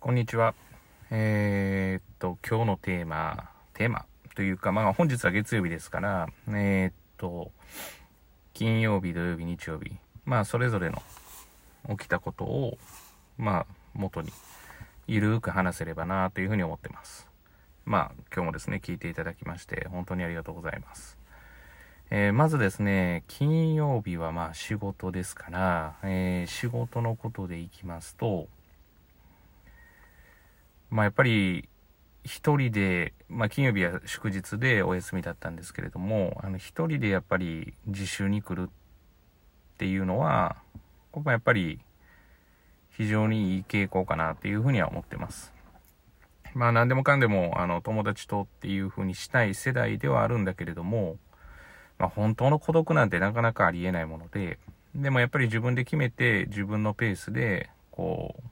こんにちは。えー、っと、今日のテーマ、テーマ？というか、まあ本日は月曜日ですから、えー、っと、金曜日、土曜日、日曜日、まあそれぞれの起きたことを、まあ元に、ゆるーく話せればなというふうに思ってます。まあ今日もですね、聞いていただきまして、本当にありがとうございます。えー、まずですね、金曜日はまあ仕事ですから、えー、仕事のことでいきますと、まあやっぱり一人で、まあ金曜日は祝日でお休みだったんですけれども、あの一人でやっぱり自習に来るっていうのは、ここはやっぱり非常にいい傾向かなっていうふうには思ってます。まあ何でもかんでもあの友達とっていうふうにしたい世代ではあるんだけれども、まあ本当の孤独なんてなかなかありえないもので、でもやっぱり自分で決めて自分のペースでこう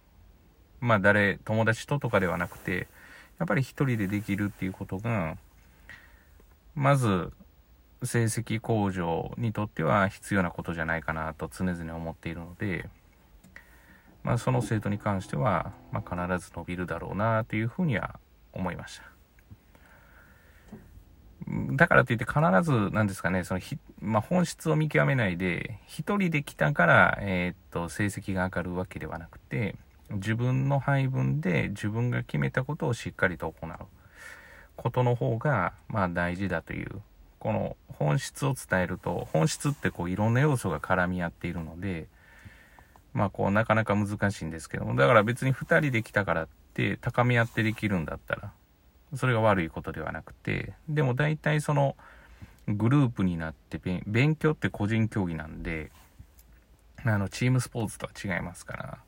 まあ誰、友達ととかではなくて、やっぱり一人でできるっていうことが、まず、成績向上にとっては必要なことじゃないかなと常々思っているので、まあ、その生徒に関しては、まあ、必ず伸びるだろうなというふうには思いました。だからといって必ず、なんですかね、そのひ、まあ、本質を見極めないで、一人で来たから、えー、っと、成績が上がるわけではなくて、自分の配分で自分が決めたことをしっかりと行う。ことの方が、まあ大事だという、この本質を伝えると、本質ってこういろんな要素が絡み合っているので、まあこうなかなか難しいんですけども、だから別に2人で来たからって高め合ってできるんだったら、それが悪いことではなくて、でも大体そのグループになって勉強って個人競技なんで、あのチームスポーツとは違いますから、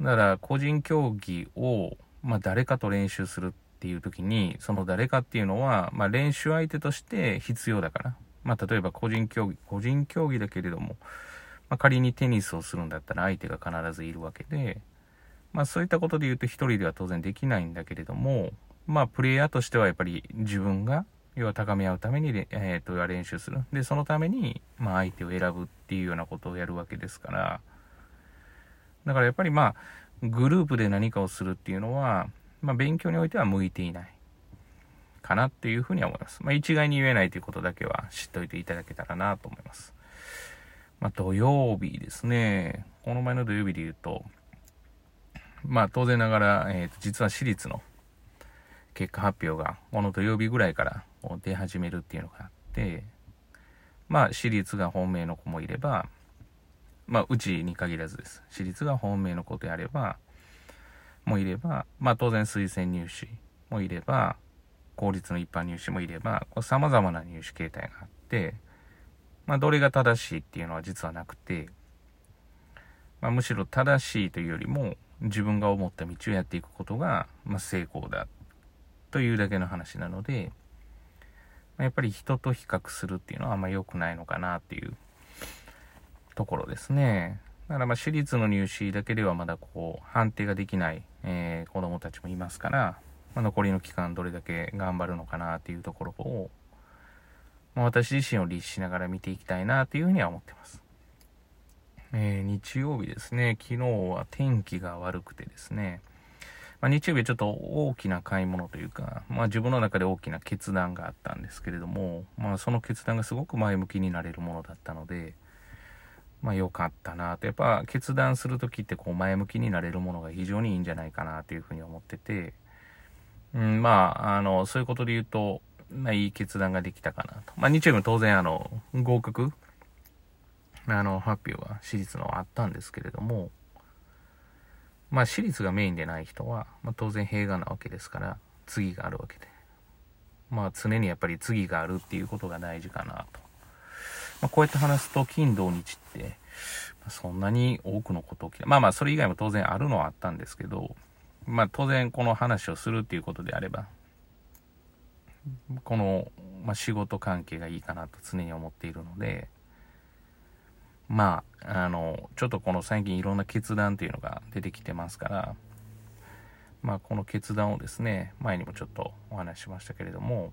だから個人競技を、まあ、誰かと練習するっていう時に、その誰かっていうのは、まあ、練習相手として必要だから。まあ、例えば個人競技、個人競技だけれども、まあ、仮にテニスをするんだったら相手が必ずいるわけで、まあ、そういったことで言うと一人では当然できないんだけれども、まあ、プレイヤーとしてはやっぱり自分が、要は高め合うために、え、ー、と、練習する。で、そのために、ま、相手を選ぶっていうようなことをやるわけですから、だからやっぱりまあ、グループで何かをするっていうのは、まあ、勉強においては向いていない。かなっていうふうには思います。まあ、一概に言えないということだけは知っておいていただけたらなと思います。まあ、土曜日ですね。この前の土曜日で言うと、まあ、当然ながら、えっ、ー、と、実は私立の結果発表が、この土曜日ぐらいから出始めるっていうのがあって、まあ、私立が本命の子もいれば、まあ、うちに限らずです。私立が本命の子であれば、もいれば、まあ、当然推薦入試もいれば、公立の一般入試もいれば、こう様々な入試形態があって、まあ、どれが正しいっていうのは実はなくて、まあ、むしろ正しいというよりも、自分が思った道をやっていくことが、まあ、成功だというだけの話なので、ま、やっぱり人と比較するっていうのはあんま良くないのかなっていうところですね。だからまあ私立の入試だけではまだこう判定ができない、えー、子供たちもいますから、まあ、残りの期間どれだけ頑張るのかなっていうところを、まあ、私自身を律しながら見ていきたいなというふうには思ってます。えー、日曜日ですね、昨日は天気が悪くてですね、まあ、日曜日はちょっと大きな買い物というか、まあ、自分の中で大きな決断があったんですけれども、まあ、その決断がすごく前向きになれるものだったので、まあ良かったなと。やっぱ決断する時ってこう前向きになれるものが非常にいいんじゃないかなというふうに思ってて、うん、まあ、あの、そういうことで言うと、まあいい決断ができたかなと。まあ日曜日も当然あの、合格あの、発表は私立のあったんですけれども、まあ私立がメインでない人は、まあ当然平和なわけですから、次があるわけで。まあ常にやっぱり次があるっていうことが大事かなと。まあ、こうやって話すと、金土日って、そんなに多くのこと起きた。まあまあ、それ以外も当然あるのはあったんですけど、まあ当然この話をするっていうことであれば、この、まあ、仕事関係がいいかなと常に思っているので、まあ、あの、ちょっとこの最近いろんな決断っていうのが出てきてますから、まあこの決断をですね、前にもちょっとお話しましたけれども、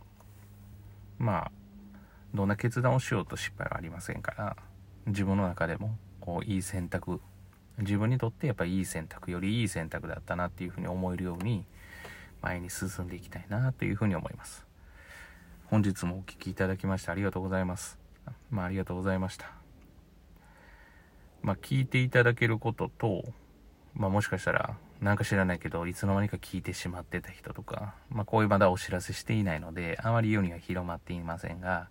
まあ、どんな決断をしようと失敗はありませんから、自分の中でも、こう、いい選択、自分にとってやっぱりいい選択よりいい選択だったなっていうふうに思えるように前に進んでいきたいなというふうに思います。本日もお聴きいただきましてありがとうございます。まあありがとうございました。まあ聞いていただけることとまあもしかしたらなんか知らないけどいつの間にか聞いてしまってた人とかまあこういうまだお知らせしていないのであまり世には広まっていませんが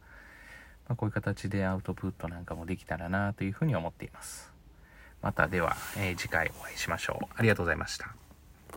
まあ、こういう形でアウトプットなんかもできたらなというふうに思っています。またでは、えー、次回お会いしましょう。ありがとうございました。